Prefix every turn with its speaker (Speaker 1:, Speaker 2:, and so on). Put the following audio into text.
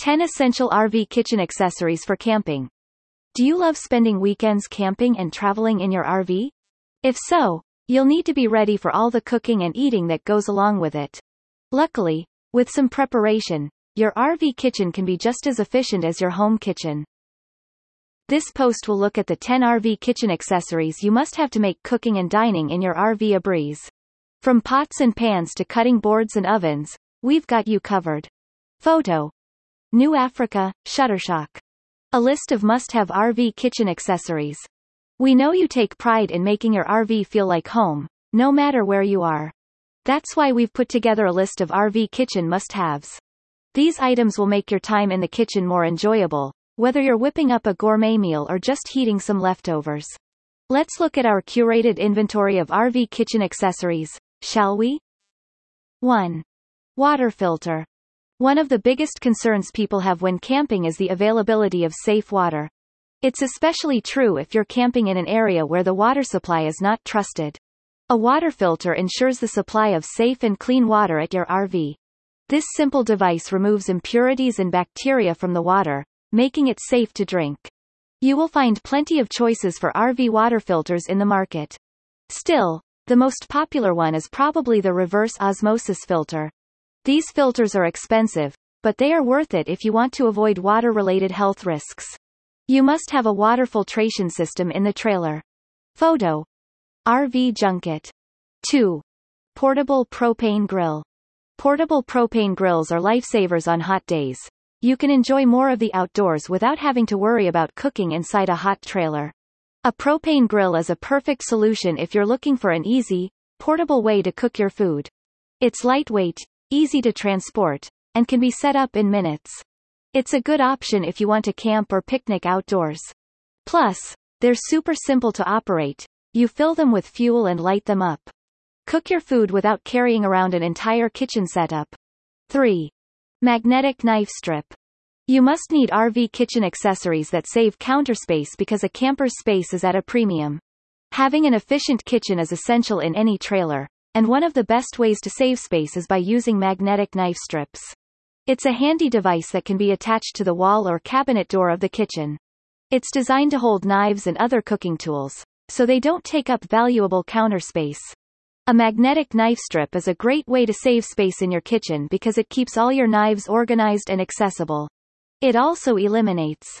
Speaker 1: 10 Essential RV Kitchen Accessories for Camping. Do you love spending weekends camping and traveling in your RV? If so, you'll need to be ready for all the cooking and eating that goes along with it. Luckily, with some preparation, your RV kitchen can be just as efficient as your home kitchen. This post will look at the 10 RV kitchen accessories you must have to make cooking and dining in your RV a breeze. From pots and pans to cutting boards and ovens, we've got you covered. Photo. New Africa, Shutterstock. A list of must-have RV kitchen accessories. We know you take pride in making your RV feel like home, no matter where you are. That's why we've put together a list of RV kitchen must-haves. These items will make your time in the kitchen more enjoyable, whether you're whipping up a gourmet meal or just heating some leftovers. Let's look at our curated inventory of RV kitchen accessories, shall we? 1. Water filter. One of the biggest concerns people have when camping is the availability of safe water. It's especially true if you're camping in an area where the water supply is not trusted. A water filter ensures the supply of safe and clean water at your RV. This simple device removes impurities and bacteria from the water, making it safe to drink. You will find plenty of choices for RV water filters in the market. Still, the most popular one is probably the reverse osmosis filter. These filters are expensive, but they are worth it if you want to avoid water-related health risks. You must have a water filtration system in the trailer. Photo. RV Junket. 2. Portable propane grill. Portable propane grills are lifesavers on hot days. You can enjoy more of the outdoors without having to worry about cooking inside a hot trailer. A propane grill is a perfect solution if you're looking for an easy, portable way to cook your food. It's lightweight, easy to transport, and can be set up in minutes. It's a good option if you want to camp or picnic outdoors. Plus, they're super simple to operate. You fill them with fuel and light them up. Cook your food without carrying around an entire kitchen setup. 3. Magnetic knife strip. You must need RV kitchen accessories that save counter space because a camper's space is at a premium. Having an efficient kitchen is essential in any trailer, and one of the best ways to save space is by using magnetic knife strips. It's a handy device that can be attached to the wall or cabinet door of the kitchen. It's designed to hold knives and other cooking tools, so they don't take up valuable counter space. A magnetic knife strip is a great way to save space in your kitchen because it keeps all your knives organized and accessible. It also eliminates